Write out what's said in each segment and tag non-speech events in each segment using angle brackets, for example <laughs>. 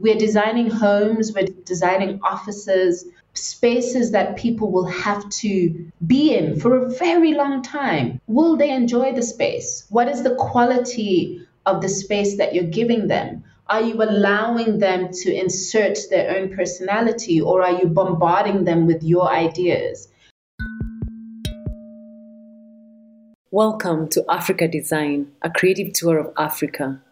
We're designing homes, we're designing offices, spaces that people will have to be in for a very long time. Will they enjoy the space? What is the quality of the space that you're giving them? Are you allowing them to insert their own personality or are you bombarding them with your ideas? Welcome to Africa Design, a creative tour of Africa.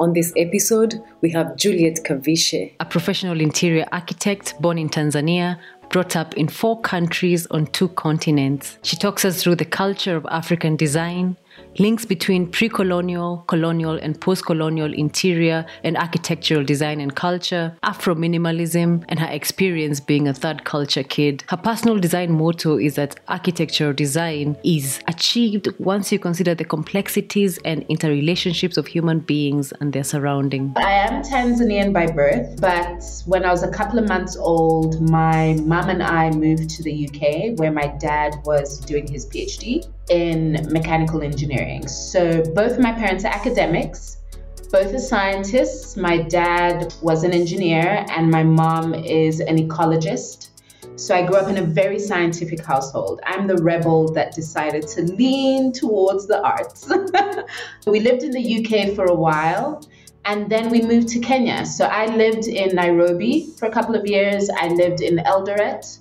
On this episode, we have Juliet Kavishe, a professional interior architect born in Tanzania, brought up in four countries on two continents. She talks us through the culture of African design, links between pre colonial, colonial, and post colonial interior and architectural design and culture, Afro minimalism, and her experience being a third culture kid. Her personal design motto is that architectural design is achieved once you consider the complexities and interrelationships of human beings and their surroundings. I am Tanzanian by birth, but when I was a couple of months old, my mom and I moved to the UK where my dad was doing his PhD in mechanical engineering. So both my parents are academics, both are scientists. My dad was an engineer, and my mom is an ecologist. So I grew up in a very scientific household. I'm the rebel that decided to lean towards the arts. <laughs> we lived in the UK for a while and then we moved to Kenya. So I lived in Nairobi for a couple of years. I lived in Eldoret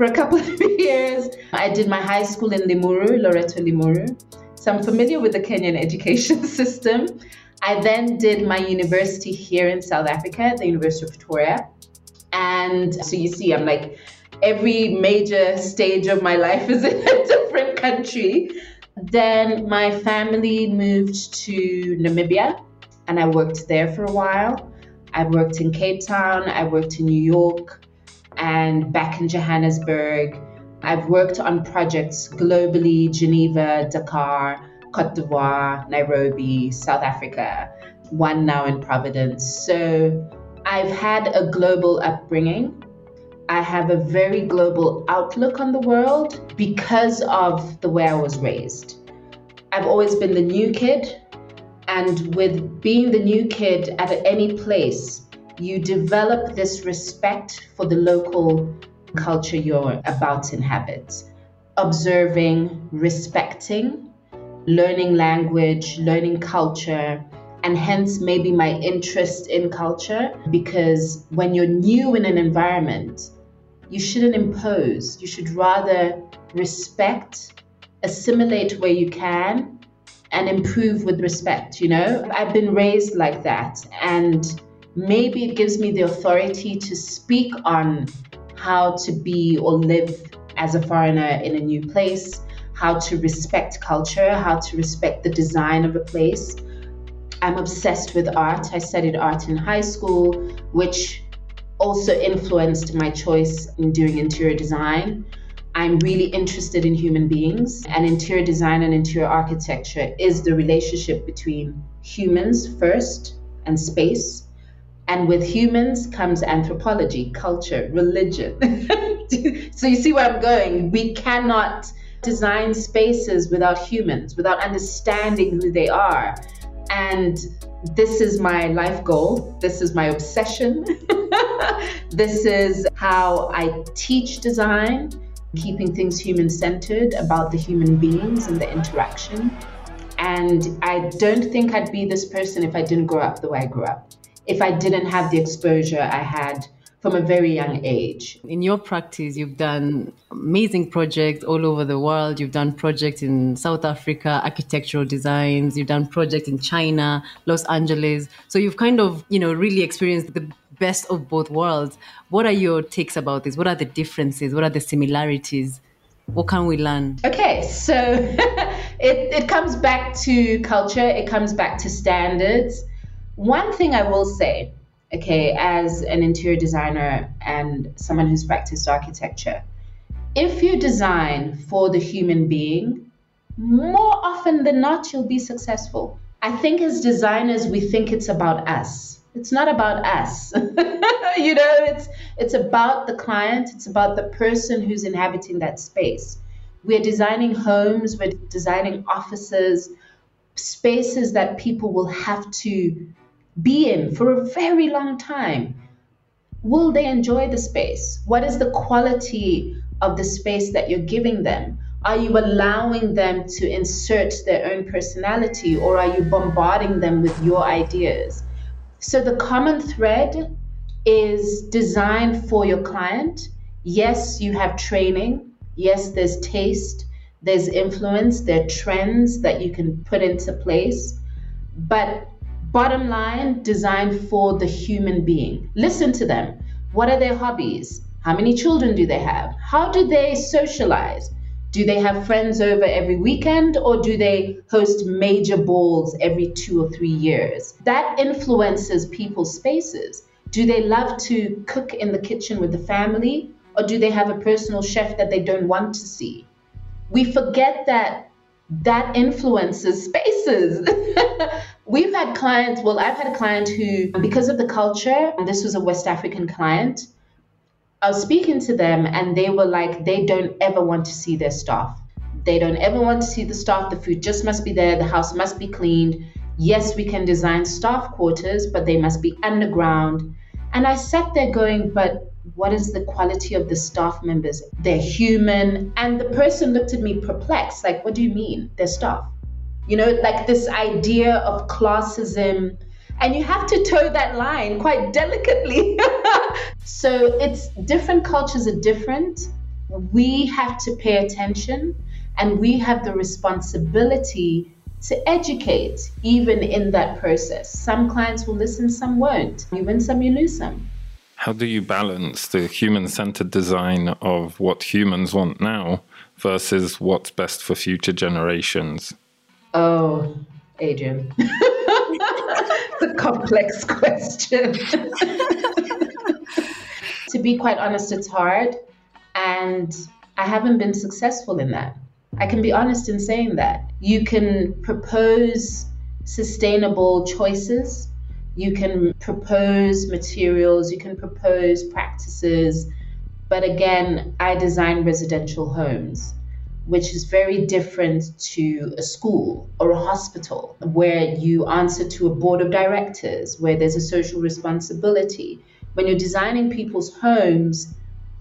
for a couple <laughs> of years. I did my high school in Limuru, Loreto Limuru. So I'm familiar with the Kenyan education <laughs> system. I then did my university here in South Africa, the University of Pretoria. And so you see, I'm like, every major stage of my life is <laughs> in a different country. Then my family moved to Namibia and I worked there for a while. I worked in Cape Town, I worked in New York, and back in Johannesburg. I've worked on projects globally Geneva, Dakar, Cote d'Ivoire, Nairobi, South Africa, one now in Providence. So I've had a global upbringing. I have a very global outlook on the world because of the way I was raised. I've always been the new kid, and with being the new kid at any place, you develop this respect for the local culture you're about to inhabit. Observing, respecting, learning language, learning culture, and hence maybe my interest in culture. Because when you're new in an environment, you shouldn't impose, you should rather respect, assimilate where you can, and improve with respect. You know, I've been raised like that. And maybe it gives me the authority to speak on how to be or live as a foreigner in a new place, how to respect culture, how to respect the design of a place. I'm obsessed with art. I studied art in high school, which also influenced my choice in doing interior design. I'm really interested in human beings, and interior design and interior architecture is the relationship between humans first and space and with humans comes anthropology, culture, religion. <laughs> so you see where I'm going. We cannot design spaces without humans, without understanding who they are. And this is my life goal. This is my obsession. <laughs> this is how I teach design, keeping things human centered about the human beings and the interaction. And I don't think I'd be this person if I didn't grow up the way I grew up if I didn't have the exposure I had from a very young age. In your practice, you've done amazing projects all over the world. You've done projects in South Africa, architectural designs. You've done projects in China, Los Angeles. So you've kind of, you know, really experienced the best of both worlds. What are your takes about this? What are the differences? What are the similarities? What can we learn? Okay, so <laughs> it, it comes back to culture, it comes back to standards one thing I will say, okay, as an interior designer and someone who's practiced architecture, if you design for the human being, more often than not, you'll be successful. I think as designers, we think it's about us. It's not about us. <laughs> you know, it's it's about the client, it's about the person who's inhabiting that space. We're designing homes, we're designing offices, spaces that people will have to be in for a very long time, will they enjoy the space? What is the quality of the space that you're giving them? Are you allowing them to insert their own personality or are you bombarding them with your ideas? So the common thread is designed for your client. Yes, you have training. Yes, there's taste, there's influence, there are trends that you can put into place. But bottom line, designed for the human being. Listen to them. What are their hobbies? How many children do they have? How do they socialize? Do they have friends over every weekend or do they host major balls every two or three years? That influences people's spaces. Do they love to cook in the kitchen with the family or do they have a personal chef that they don't want to see? We forget that that influences spaces. <laughs> We've had clients, well, I've had a client who, because of the culture, this was a West African client, I was speaking to them and they were like, they don't ever want to see their staff. They don't ever want to see the staff. The food just must be there. The house must be cleaned. Yes, we can design staff quarters, but they must be underground. And I sat there going, but what is the quality of the staff members? They're human. And the person looked at me perplexed, like, what do you mean? They're staff. You know, like this idea of classism and you have to toe that line quite delicately. <laughs> so it's different cultures are different. We have to pay attention and we have the responsibility to educate even in that process. Some clients will listen, some won't. You win some, you lose some. How do you balance the human centered design of what humans want now versus what's best for future generations? Oh, Adrian. it's a complex <laughs> question. to be quite honest, it's hard. And I haven't been successful in that. I can be honest in saying that. You can propose sustainable choices, you can propose materials, you can propose practices. But again, I design residential homes which is very different to a school or a hospital where you answer to a board of directors, where there's a social responsibility. When you're designing people's homes,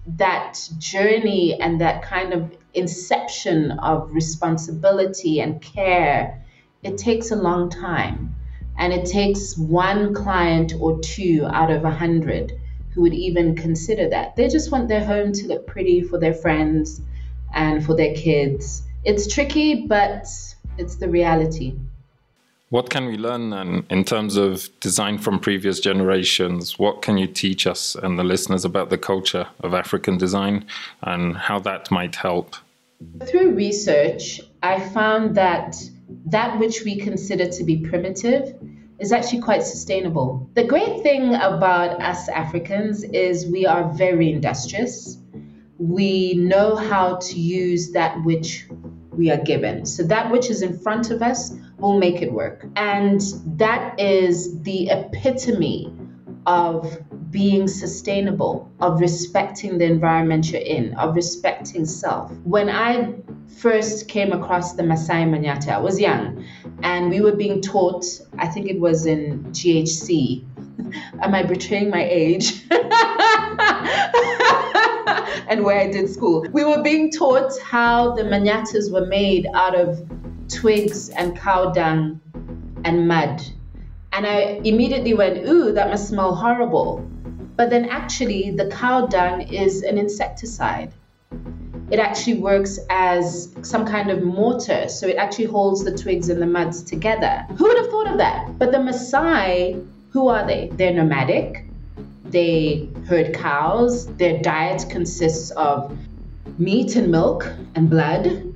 that journey and that kind of inception of responsibility and care, it takes a long time. And it takes one client or two out of a hundred who would even consider that. They just want their home to look pretty for their friends and for their kids. It's tricky, but it's the reality. What can we learn then in terms of design from previous generations? What can you teach us and the listeners about the culture of African design and how that might help? Through research, I found that that which we consider to be primitive is actually quite sustainable. The great thing about us Africans is we are very industrious we know how to use that which we are given. So that which is in front of us will make it work. And that is the epitome of being sustainable, of respecting the environment you're in, of respecting self. When I first came across the Masai Manyata, I was young and we were being taught, I think it was in GHC. <laughs> Am I betraying my age? <laughs> <laughs> and where I did school. We were being taught how the manyatas were made out of twigs and cow dung and mud. And I immediately went, ooh, that must smell horrible. But then actually, the cow dung is an insecticide. It actually works as some kind of mortar, so it actually holds the twigs and the muds together. Who would have thought of that? But the Maasai, who are they? They're nomadic, they herd cows. Their diet consists of meat and milk and blood.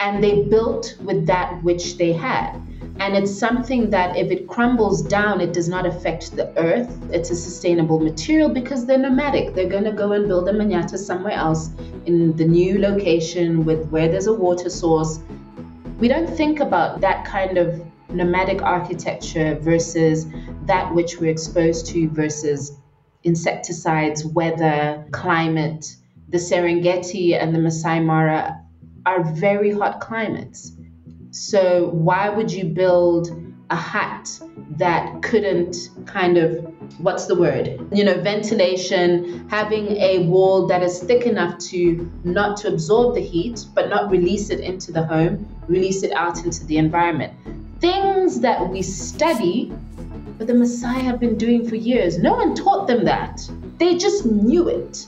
And they built with that which they had. And it's something that if it crumbles down, it does not affect the earth. It's a sustainable material because they're nomadic. They're going to go and build a manyatta somewhere else in the new location with where there's a water source. We don't think about that kind of nomadic architecture versus that which we're exposed to versus insecticides, weather, climate. The Serengeti and the Masai Mara are very hot climates. So, why would you build a hut that couldn't kind of what's the word you know ventilation having a wall that is thick enough to not to absorb the heat but not release it into the home release it out into the environment things that we study but the Maasai have been doing for years. No one taught them that. They just knew it.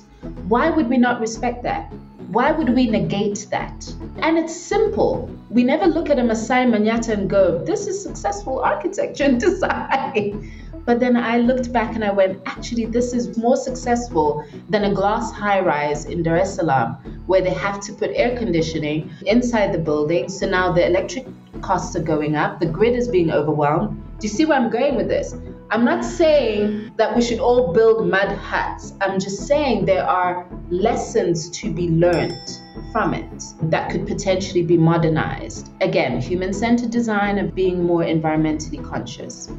Why would we not respect that? Why would we negate that? And it's simple. We never look at a Maasai Manyata and go, this is successful architecture and <laughs> design. But then I looked back and I went, actually, this is more successful than a glass high rise in Dar es Salaam, where they have to put air conditioning inside the building. So now the electric costs are going up, the grid is being overwhelmed. Do you see where I'm going with this? I'm not saying that we should all build mud huts. I'm just saying there are lessons to be learned from it that could potentially be modernized. Again, human centered design and being more environmentally conscious.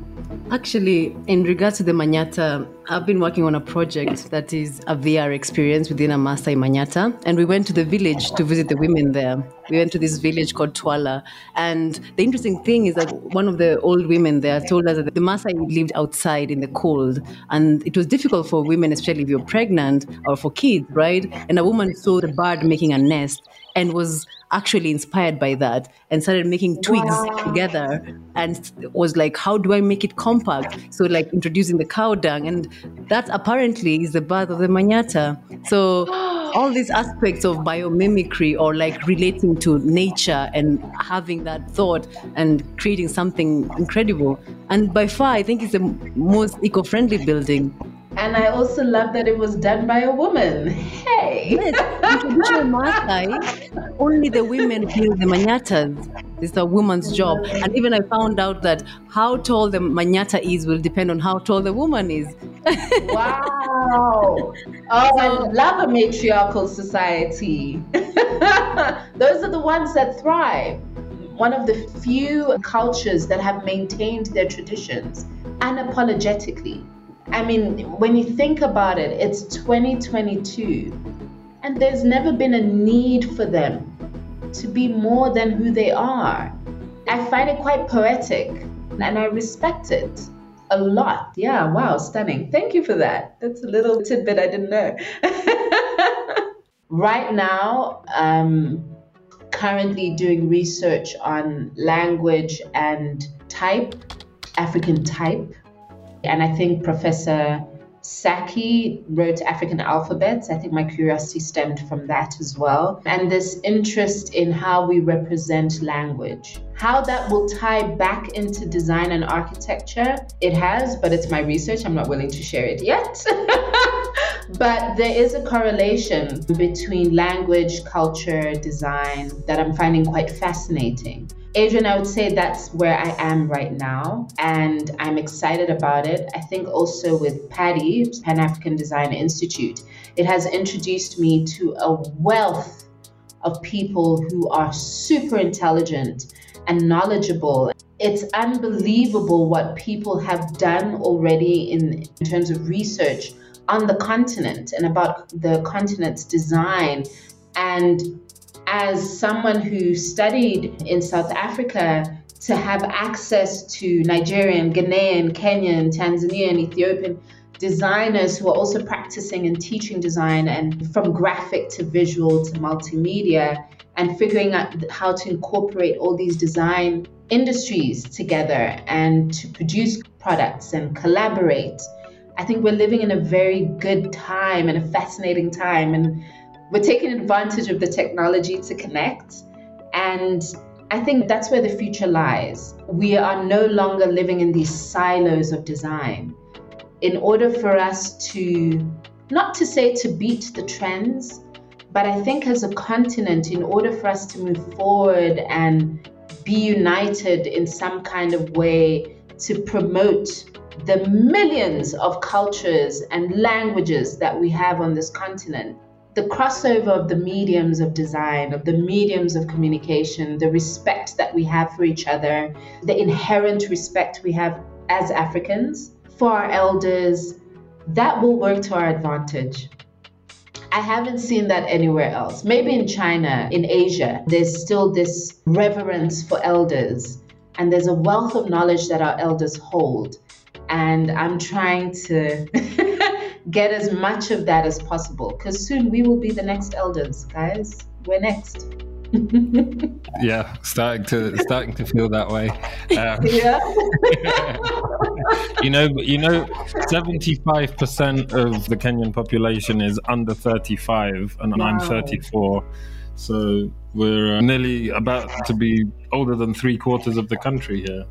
Actually, in regards to the Manyata, I've been working on a project that is a VR experience within a Maasai Manyata. And we went to the village to visit the women there. We went to this village called Twala. And the interesting thing is that one of the old women there told us that the Maasai lived outside in the cold. And it was difficult for women, especially if you're pregnant or for kids, right? And a woman saw the bird making a nest and was actually inspired by that and started making twigs wow. together and was like how do i make it compact? So like introducing the cow dung and that apparently is the birth of the manyata so <gasps> all these aspects of biomimicry or like relating to nature and having that thought and creating something incredible. And by far i think it's the most eco-friendly building and I also love that it was done by a woman. Hey! Yes, in traditional Maasai, only the women build the manyatas. It's a woman's job. And even I found out that how tall the manyata is will depend on how tall the woman is. <laughs> wow! Oh, I love a matriarchal society. <laughs> Those are the ones that thrive. One of the few cultures that have maintained their traditions unapologetically I mean, when you think about it, it's 2022, and there's never been a need for them to be more than who they are. I find it quite poetic, and I respect it a lot. Yeah, wow, stunning. Thank you for that. That's a little tidbit I didn't know. <laughs> right now, I'm currently doing research on language and type, African type and I think Professor Saki wrote African alphabets. I think my curiosity stemmed from that as well. And this interest in how we represent language. How that will tie back into design and architecture, it has, but it's my research. I'm not willing to share it yet. <laughs> but there is a correlation between language, culture, design that I'm finding quite fascinating. Adrian, I would say that's where I am right now, and I'm excited about it. I think also with PADI, Pan African Design Institute, it has introduced me to a wealth of people who are super intelligent and knowledgeable. It's unbelievable what people have done already in, in terms of research on the continent and about the continent's design and as someone who studied in South Africa, to have access to Nigerian, Ghanaian, Kenyan, Tanzanian, Ethiopian designers who are also practicing and teaching design and from graphic to visual to multimedia and figuring out how to incorporate all these design industries together and to produce products and collaborate. I think we're living in a very good time and a fascinating time and we're taking advantage of the technology to connect. And I think that's where the future lies. We are no longer living in these silos of design. In order for us to, not to say to beat the trends, but I think as a continent, in order for us to move forward and be united in some kind of way to promote the millions of cultures and languages that we have on this continent, the crossover of the mediums of design, of the mediums of communication, the respect that we have for each other, the inherent respect we have as Africans for our elders, that will work to our advantage. I haven't seen that anywhere else. Maybe in China, in Asia, there's still this reverence for elders. And there's a wealth of knowledge that our elders hold. And I'm trying to <laughs> get as much of that as possible because soon we will be the next elders, guys. We're next. <laughs> yeah, starting to starting to feel that way. Um, <laughs> yeah. <laughs> you know, you know, seventy five percent of the Kenyan population is under thirty five, and wow. I'm thirty four. So we're uh, nearly about to be older than three quarters of the country here.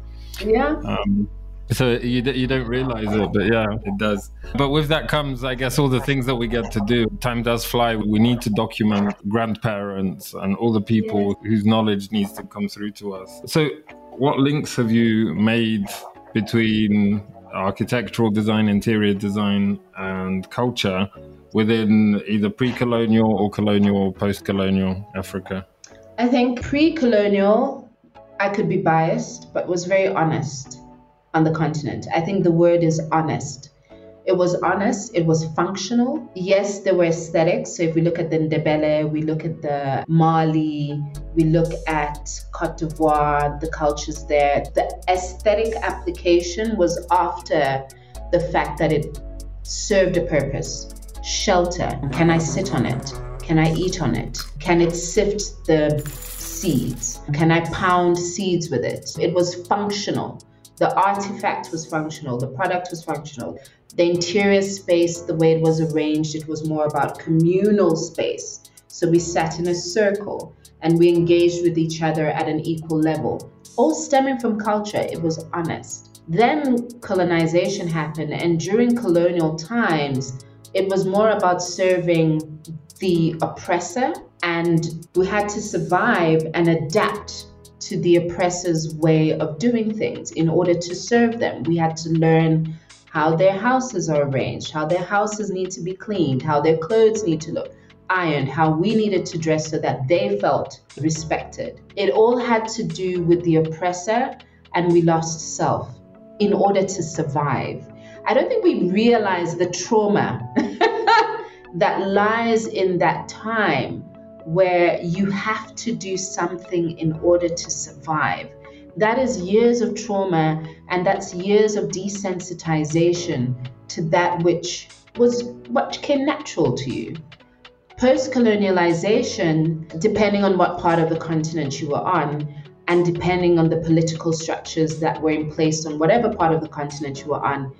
Yeah. Um, so you, you don't realize it, but yeah, it does. But with that comes, I guess, all the things that we get to do. Time does fly. We need to document grandparents and all the people whose knowledge needs to come through to us. So, what links have you made between architectural design, interior design, and culture within either pre colonial or colonial or post colonial Africa? I think pre colonial, I could be biased, but was very honest on the continent. I think the word is honest. It was honest, it was functional. Yes, there were aesthetics. So if we look at the Ndebele, we look at the Mali, we look at Cote d'Ivoire, the cultures there. The aesthetic application was after the fact that it served a purpose. Shelter. Can I sit on it? Can I eat on it? Can it sift the seeds? Can I pound seeds with it? It was functional. The artifact was functional, the product was functional. The interior space, the way it was arranged, it was more about communal space. So we sat in a circle and we engaged with each other at an equal level. All stemming from culture, it was honest. Then colonization happened, and during colonial times, it was more about serving the oppressor, and we had to survive and adapt to the oppressor's way of doing things in order to serve them. We had to learn how their houses are arranged, how their houses need to be cleaned, how their clothes need to look ironed, how we needed to dress so that they felt respected. It all had to do with the oppressor, and we lost self in order to survive. I don't think we realize the trauma <laughs> that lies in that time where you have to do something in order to survive. That is years of trauma, and that's years of desensitization to that which was what came natural to you. Post colonialization, depending on what part of the continent you were on, and depending on the political structures that were in place on whatever part of the continent you were on,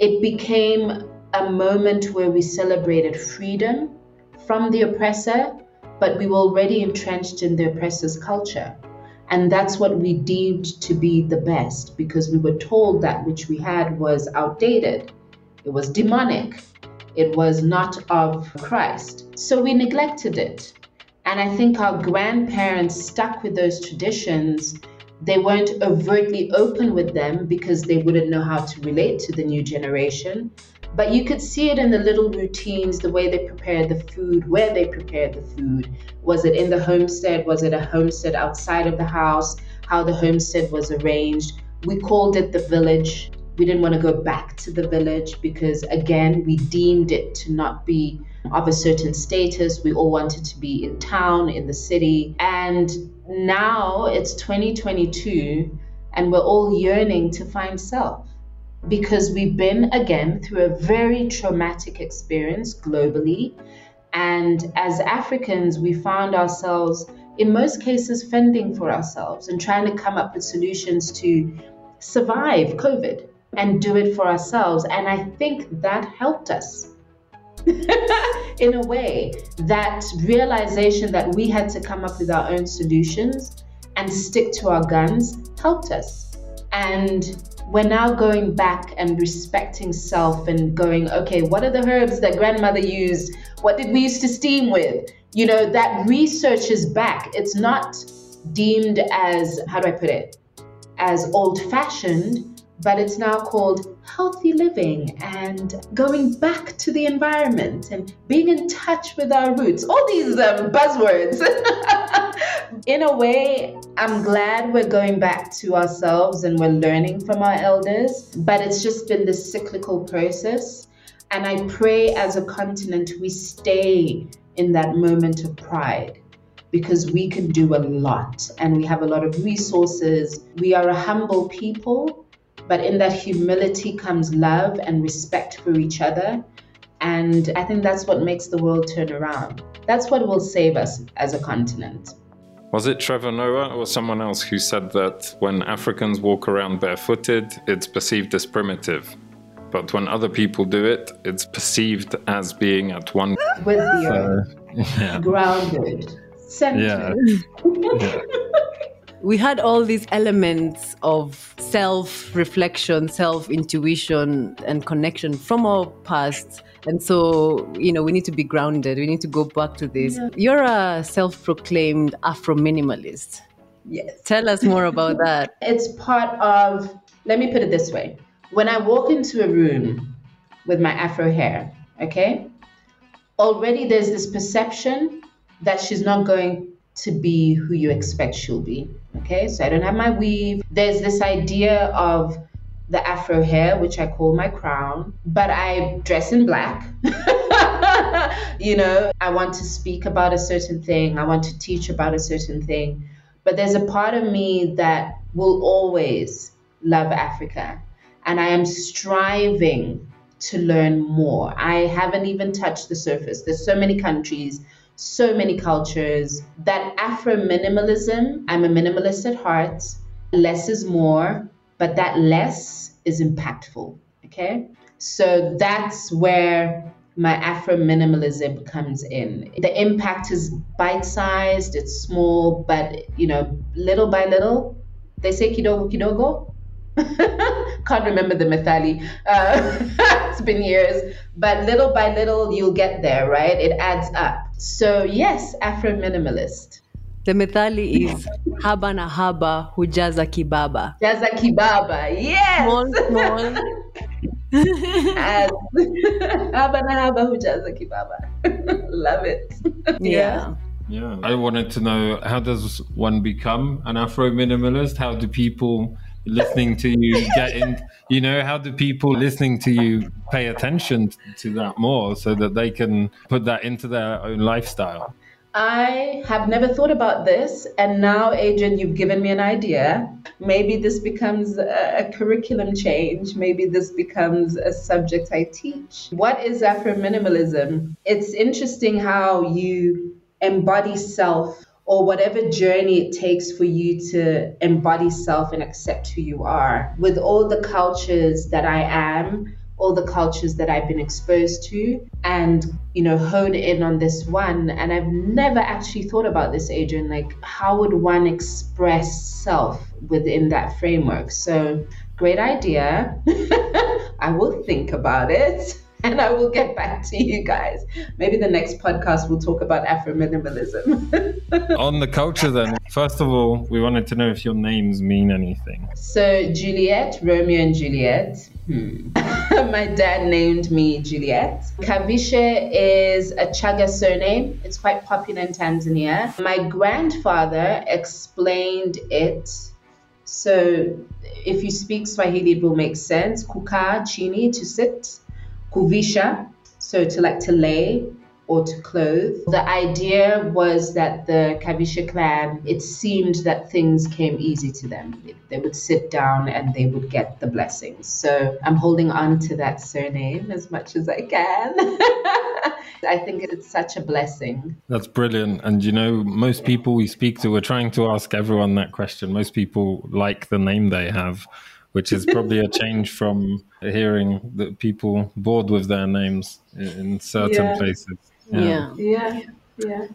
it became a moment where we celebrated freedom from the oppressor but we were already entrenched in the oppressor's culture. And that's what we deemed to be the best because we were told that which we had was outdated, it was demonic, it was not of Christ. So we neglected it. And I think our grandparents stuck with those traditions. They weren't overtly open with them because they wouldn't know how to relate to the new generation. But you could see it in the little routines, the way they prepared the food, where they prepared the food. Was it in the homestead? Was it a homestead outside of the house? How the homestead was arranged. We called it the village. We didn't want to go back to the village because, again, we deemed it to not be of a certain status. We all wanted to be in town, in the city. And now it's 2022 and we're all yearning to find self because we've been again through a very traumatic experience globally. And as Africans, we found ourselves, in most cases, fending for ourselves and trying to come up with solutions to survive COVID and do it for ourselves. And I think that helped us. <laughs> in a way, that realization that we had to come up with our own solutions and stick to our guns helped us. And we're now going back and respecting self and going, okay, what are the herbs that grandmother used? What did we used to steam with? You know, that research is back. It's not deemed as, how do I put it, as old fashioned, but it's now called healthy living and going back to the environment and being in touch with our roots. All these um, buzzwords. <laughs> in a way, I'm glad we're going back to ourselves and we're learning from our elders, but it's just been this cyclical process. And I pray as a continent we stay in that moment of pride because we can do a lot and we have a lot of resources. We are a humble people, but in that humility comes love and respect for each other. And I think that's what makes the world turn around. That's what will save us as a continent. Was it Trevor Noah or someone else who said that when Africans walk around barefooted, it's perceived as primitive? But when other people do it, it's perceived as being at one with the <laughs> earth, yeah. grounded, centered. Yeah. yeah. <laughs> we had all these elements of self reflection, self intuition, and connection from our past. And so, you know, we need to be grounded. We need to go back to this. Yeah. You're a self proclaimed Afro minimalist. Yes. Tell us more about <laughs> that. It's part of, let me put it this way when I walk into a room with my afro hair, okay, already there's this perception that she's not going to be who you expect she'll be. Okay, so I don't have my weave. There's this idea of the afro hair, which I call my crown, but I dress in black. <laughs> you know, I want to speak about a certain thing, I want to teach about a certain thing. But there's a part of me that will always love Africa and I am striving to learn more. I haven't even touched the surface. There's so many countries, so many cultures. That Afro minimalism, I'm a minimalist at heart. Less is more, but that less is impactful. Okay? So that's where my Afro minimalism comes in. The impact is bite sized, it's small, but you know, little by little, they say kidogo kidogo, <laughs> can't remember the Methali. Uh, <laughs> it's been years, but little by little you'll get there, right? It adds up. So yes, Afro minimalist. The Methali is haba na haba hujaza kibaba. Jaza kibaba, yes. Small, small. <laughs> As, haba na haba hujaza kibaba. Love it. yeah. Yeah, I wanted to know how does one become an Afro minimalist? How do people listening to you get in you know how do people listening to you pay attention to that more so that they can put that into their own lifestyle I have never thought about this, and now, Adrian, you've given me an idea. Maybe this becomes a, curriculum change. Maybe this becomes a subject I teach. What is Afro minimalism? It's interesting how you embody self or whatever journey it takes for you to embody self and accept who you are. With all the cultures that I am, all the cultures that I've been exposed to, and you know, hone in on this one. And I've never actually thought about this, Adrian. Like, how would one express self within that framework? So, great idea. <laughs> I will think about it. <laughs> and I will get back to you guys. Maybe the next podcast we'll talk about Afro minimalism. <laughs> On the culture, then, first of all, we wanted to know if your names mean anything. So, Juliet, Romeo and Juliet. Hmm. <laughs> My dad named me Juliet. Kavishe is a Chaga surname. It's quite popular in Tanzania. My grandfather explained it so if you speak Swahili, it will make sense. Kukaa chini, to sit kuvisha, so to like to lay or to clothe. The idea was that the Kavisha clan, it seemed that things came easy to them. They would sit down and they would get the blessings. So I'm holding on to that surname as much as I can. <laughs> I think it's such a blessing. That's brilliant. And you know, most people we speak to, we're trying to ask everyone that question. Most people like the name they have which is probably a change from hearing that people bored with their names in certain yeah. places. Yeah. Yeah. Yeah.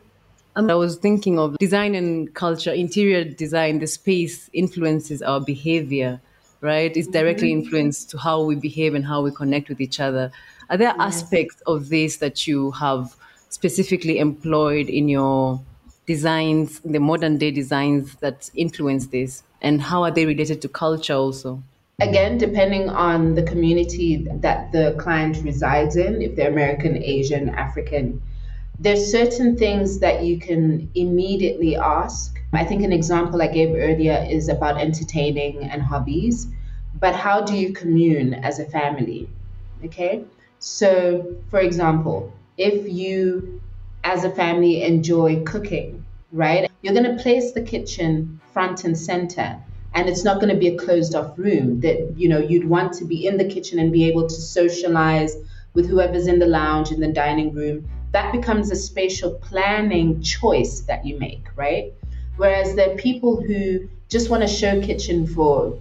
And I was thinking of design and culture, interior design, the space influences our behavior, right? It's directly mm-hmm. influenced to how we behave and how we connect with each other. Are there yes. aspects of this that you have specifically employed in your designs, the modern day designs that influence this? and how are they related to culture also? Again, depending on the community that the client resides in, if they're American, Asian, African, there's certain things that you can immediately ask. I think an example I gave earlier is about entertaining and hobbies, but how do you commune as a family? Okay, so for example, if you as a family enjoy cooking, right? You're going to place the kitchen front and center and it's not going to be a closed off room that you know you'd want to be in the kitchen and be able to socialize with whoever's in the lounge in the dining room. That becomes a spatial planning choice that you make right? Whereas there are people who just want a show kitchen for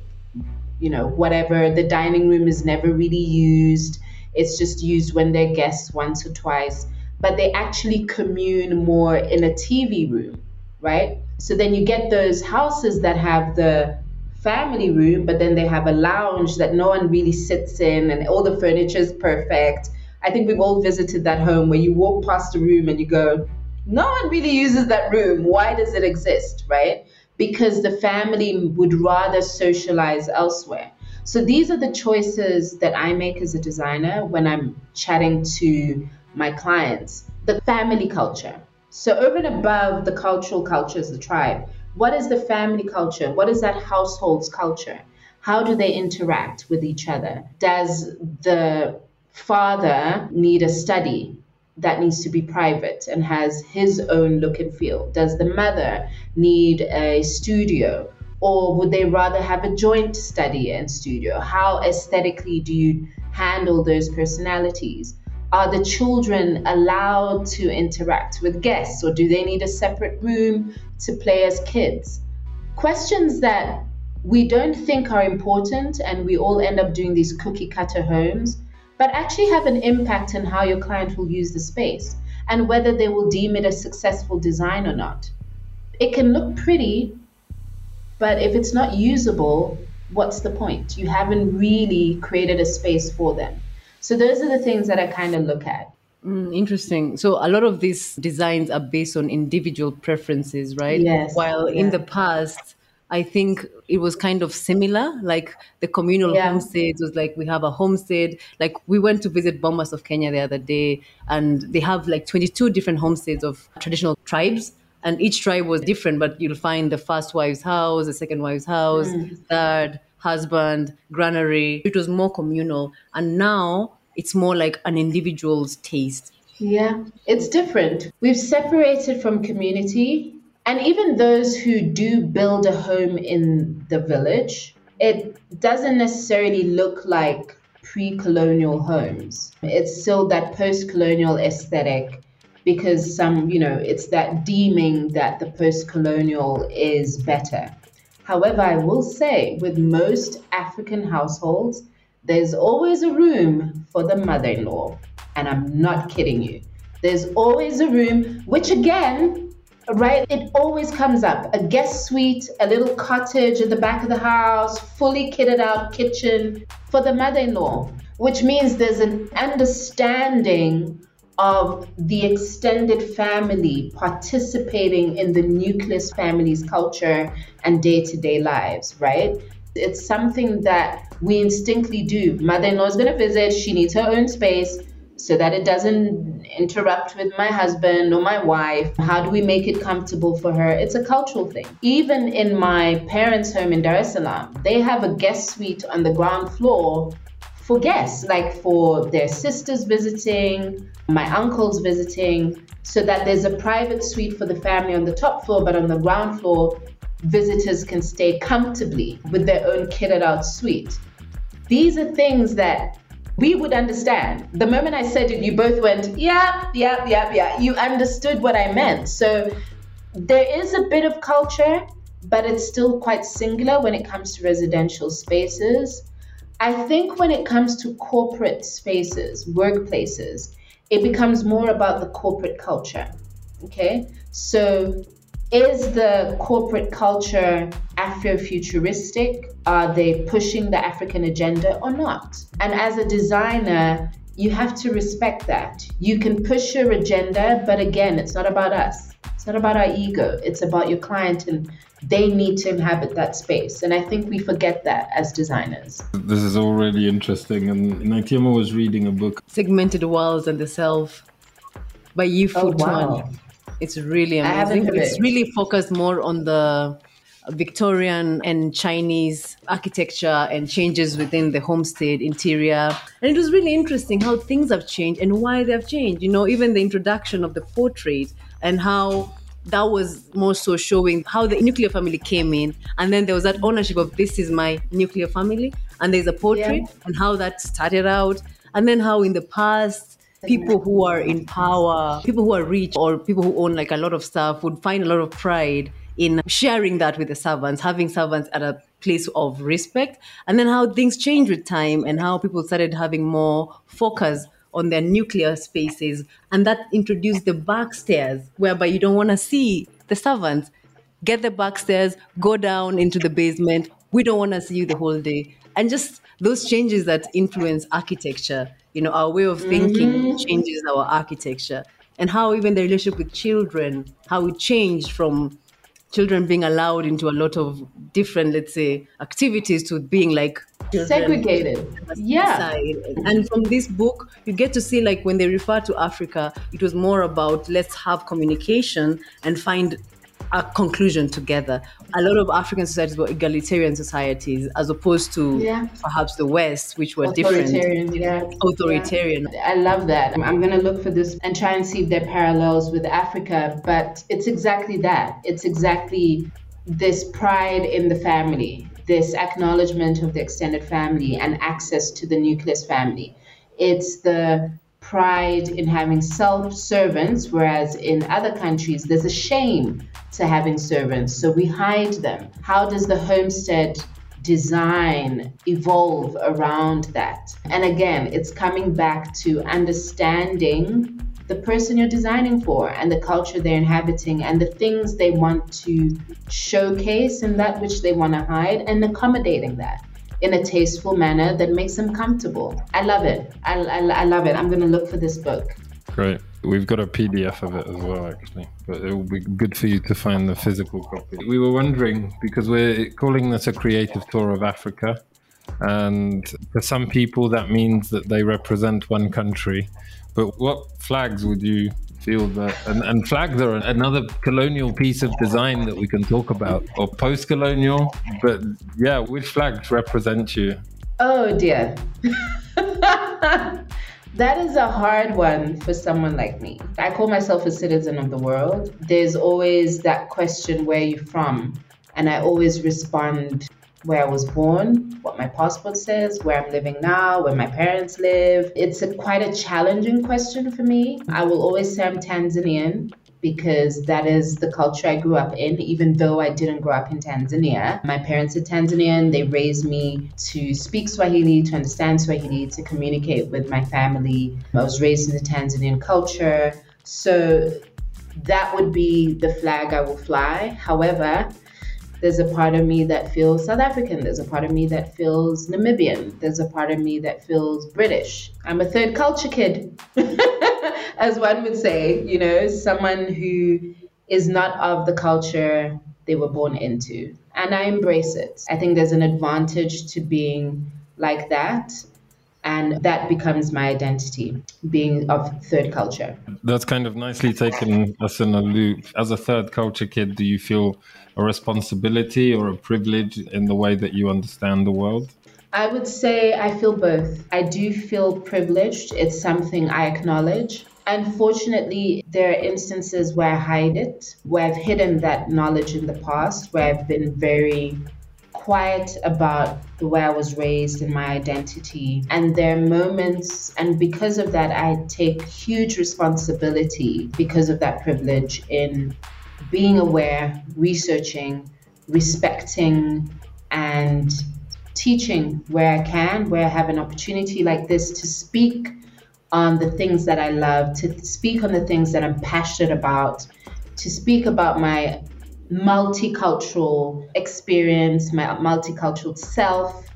you know whatever. The dining room is never really used. It's just used when they're guests once or twice. But they actually commune more in a tv room right? So then you get those houses that have the family room, but then they have a lounge that no one really sits in and all the furniture is perfect. I think we've all visited that home where you walk past a room and you go, no one really uses that room. Why does it exist, right? Because the family would rather socialize elsewhere. So these are the choices that I make as a designer when I'm chatting to my clients. The family culture. So over and above the cultural culture cultures, the tribe, what is the family culture? What is that household's culture? How do they interact with each other? Does the father need a study that needs to be private and has his own look and feel? Does the mother need a studio? Or would they rather have a joint study and studio? How aesthetically do you handle those personalities? Are the children allowed to interact with guests or do they need a separate room to play as kids? Questions that we don't think are important and we all end up doing these cookie cutter homes, but actually have an impact on how your client will use the space and whether they will deem it a successful design or not. It can look pretty, but if it's not usable, what's the point? You haven't really created a space for them. So those are the things that I kind of look at. Mm, interesting. So a lot of these designs are based on individual preferences, right? Yes. While yeah. in the past, I think it was kind of similar. Like the communal yeah. homesteads was like we have a homestead. Like we went to visit Bomas of Kenya the other day, and they have like 22 different homesteads of traditional tribes. And each tribe was different, but you'll find the first wife's house, the second wife's house, mm. third, husband, granary. It was more communal. And now it's more like an individual's taste. Yeah, it's different. We've separated from community. And even those who do build a home in the village, it doesn't necessarily look like pre colonial homes. It's still that post colonial aesthetic because some, you know, it's that deeming that the post colonial is better. However, I will say with most African households, there's always a room for the mother in law. And I'm not kidding you. There's always a room, which again, right, it always comes up a guest suite, a little cottage at the back of the house, fully kitted out kitchen for the mother in law, which means there's an understanding of the extended family participating in the nucleus family's culture and day to day lives, right? It's something that we instinctively do. Mother in law is going to visit, she needs her own space so that it doesn't interrupt with my husband or my wife. How do we make it comfortable for her? It's a cultural thing. Even in my parents' home in Dar es Salaam, they have a guest suite on the ground floor for guests, like for their sisters visiting, my uncles visiting, so that there's a private suite for the family on the top floor, but on the ground floor, visitors can stay comfortably with their own kitted out suite. These are things that we would understand. The moment I said it, you both went, yeah, yeah, yeah, yeah. You understood what I meant. So there is a bit of culture, but it's still quite singular when it comes to residential spaces. I think when it comes to corporate spaces, workplaces, it becomes more about the corporate culture. Okay, so is the corporate culture Afrofuturistic? Are they pushing the African agenda or not? And as a designer, you have to respect that. You can push your agenda, but again, it's not about us. It's not about our ego. It's about your client and they need to inhabit that space. And I think we forget that as designers. This is all really interesting. And Natiema was reading a book Segmented Worlds and the Self by Yi Fu oh, wow. It's really amazing. It's really focused more on the Victorian and Chinese architecture and changes within the homestead interior. And it was really interesting how things have changed and why they have changed. You know, even the introduction of the portrait and how that was more so showing how the nuclear family came in. And then there was that ownership of this is my nuclear family and there's a portrait yeah. and how that started out. And then how in the past people who are in power people who are rich or people who own like a lot of stuff would find a lot of pride in sharing that with the servants having servants at a place of respect. And then how things change with time and how people started having more focus on their nuclear spaces. And that introduced the back stairs, whereby you don't want to see the servants. Get the back stairs, go down into the basement. We don't want to see you the whole day. And just those changes that influence architecture, you know, our way of thinking mm-hmm. changes our architecture. And how even the relationship with children, how it changed from children being allowed into a lot of different, let's say, activities to being like segregated. Yeah. And from this book, you get to see like when they refer to Africa, it was more about let's have communication and find a conclusion together. A lot of African societies were egalitarian societies, as opposed to yeah. perhaps the West, which were authoritarian, different. Yeah. Authoritarian. Yeah. I love that. I'm going to look for this and try and see if there are parallels with Africa, but it's exactly that. It's exactly this pride in the family, this acknowledgement of the extended family and access to the nucleus family. It's the pride in having self servants, whereas in other countries, there's a shame to having servants. So we hide them. How does the homestead design evolve around that? And again, it's coming back to understanding the person you're designing for and the culture they're inhabiting and the things they want to showcase and that which they want to hide and accommodating that in a tasteful manner that makes them comfortable. I love it. I, I, I love it. I'm going to look for this book. Great. We've got a PDF of it as well, actually, but it will be good for you to find the physical copy. We were wondering because we're calling this a creative tour of Africa, and for some people that means that they represent one country. But what flags would you feel that uh, and, and flags are another colonial piece of design that we can talk about or post-colonial but yeah which flags represent you. Oh dear. <laughs> That is a hard one for someone like me. I call myself a citizen of the world. There's always that question where you from? And i always respond where I was born, what my passport says, where I'm living now, where my parents live. It's a, quite a challenging question for me. I will always say I'm Tanzanian because that is the culture I grew up in, even though I didn't grow up in Tanzania. My parents are Tanzanian. They raised me to speak Swahili, to understand Swahili, to communicate with my family. I was raised in the Tanzanian culture. So that would be the flag I will fly. However, there's a part of me that feels South African. There's a part of me that feels Namibian. There's a part of me that feels British. I'm a third culture kid, <laughs> as one would say, you know, someone who is not of the culture they were born into. And I embrace it. I think there's an advantage to being like that and that becomes my identity being of third culture. That's kind of nicely taken us in a loop as a third culture kid do you feel a responsibility or a privilege in the way that you understand the world? I would say i feel both. I do feel privileged. It's something i acknowledge. Unfortunately, there are instances where I hide it, where I've hidden that knowledge in the past, where I've been very quiet about the way I was raised and my identity. And there are moments, and because of that, I take huge responsibility because of that privilege in being aware, researching, respecting, and teaching where I can, where I have an opportunity like this to speak on the things that I love, to speak on the things that I'm passionate about, to speak about my multicultural experience, my multicultural self.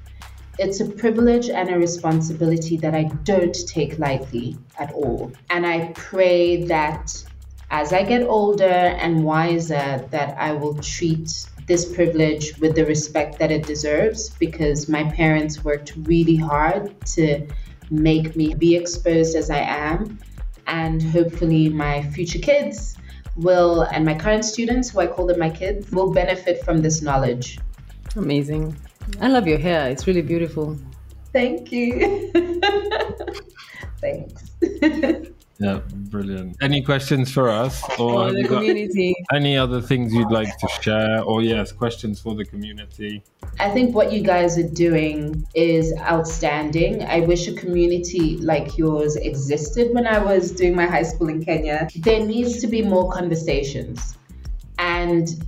It's a privilege and a responsibility that I don't take lightly at all. And I pray that as I get older and wiser, that I will treat this privilege with the respect that it deserves because my parents worked really hard to make me be exposed as I am. And hopefully, my future kids will, and my current students, who I call them my kids, will benefit from this knowledge. Amazing. I love your hair. It's really beautiful. Thank you. <laughs> Thanks. <laughs> Yeah, brilliant. Any questions for us? Or the community. Any other things you'd like to share? Or yes, questions for the community? I think what you guys are doing is outstanding. I wish a community like yours existed when I was doing my high school in Kenya. There needs to be more conversations. And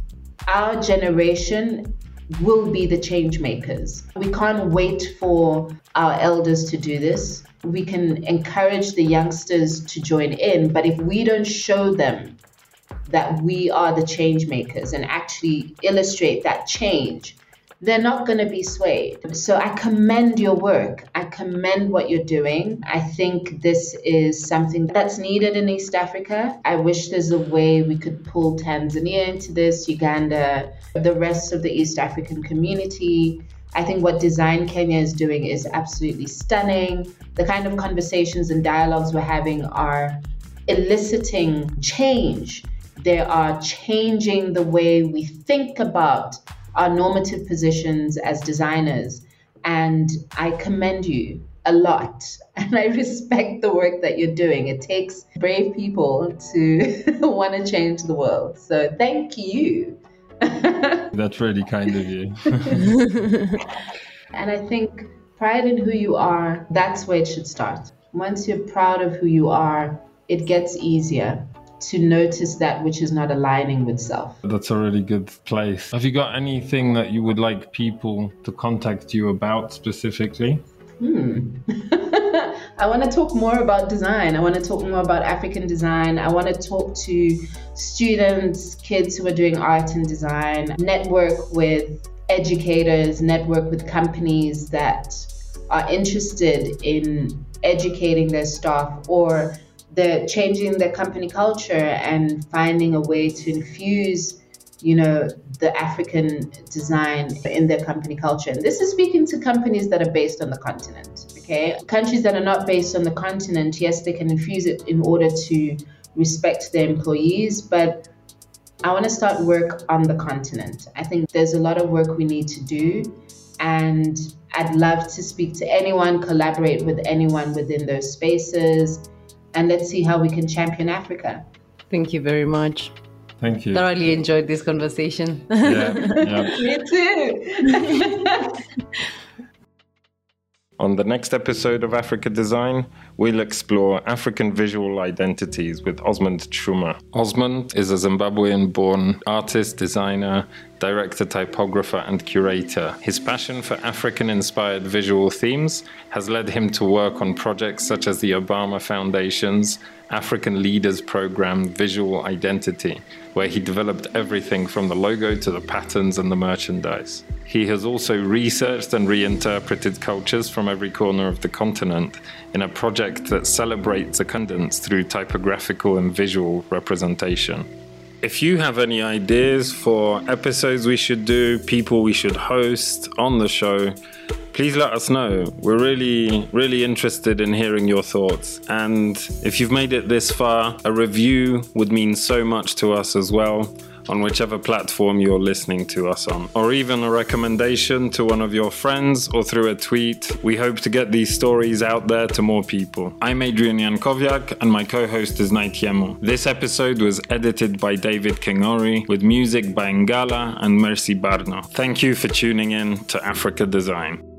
our generation will be the change makers. We can't wait for our elders to do this. We can encourage the youngsters to join in, but if we don't show them that we are the change makers and actually illustrate that change, they're not going to be swayed. So I commend your work. I commend what you're doing. I think this is something that's needed in East Africa. I wish there's a way we could pull Tanzania into this, Uganda, the rest of the East African community. I think what Design Kenya is doing is absolutely stunning. The kind of conversations and dialogues we're having are eliciting change. They are changing the way we think about our normative positions as designers. And I commend you a lot. <laughs> And I respect the work that you're doing. It takes brave people to <laughs> want to change the world. So thank you. <laughs> That's really kind of you. and I think pride in who you are, that's where it should start. Once you're proud of who you are, it gets easier to notice that which is not aligning with self. That's a really good place. Have you got anything that you would like people to contact you about specifically? Hmm. <laughs> I want to talk more about design. I want to talk more about African design. I want to talk to students, kids who are doing art and design, network with educators, network with companies that are interested in educating their staff or they're changing the company culture and finding a way to infuse you know the african design in their company culture. And this is speaking to companies that are based on the continent okay? Countries that are not based on the continent yes they can infuse it in order to respect their employees but i want to start work on the continent. I think there's a lot of work we need to do and i'd love to speak to anyone collaborate with anyone within those spaces and let's see how we can champion Africa. Thank you very much. Thank you. Thoroughly enjoyed this conversation. Yeah, <laughs> yeah. Me too. <laughs> On the next episode of Africa Design, we'll explore African visual identities with Osmond Tshuma. Osmond is a Zimbabwean born artist, designer, director, typographer, and curator. His passion for African inspired visual themes has led him to work on projects such as the Obama Foundation's African Leaders Program Visual Identity, where he developed everything from the logo to the patterns and the merchandise. He has also researched and reinterpreted cultures from every corner of the continent in a project that celebrates abundance through typographical and visual representation. If you have any ideas for episodes we should do, people we should host on the show, please let us know. We're really, really interested in hearing your thoughts. And if you've made it this far, a review would mean so much to us as well on whichever platform you're listening to us on, or even a recommendation to one of your friends or through a tweet. We hope to get these stories out there to more people. I'm Adrian Jankowiak, and my co host is Naitiemo. This episode was edited by David Kingori with music by Ngala and Mercy Barno. Thank you for tuning in to Africa Design.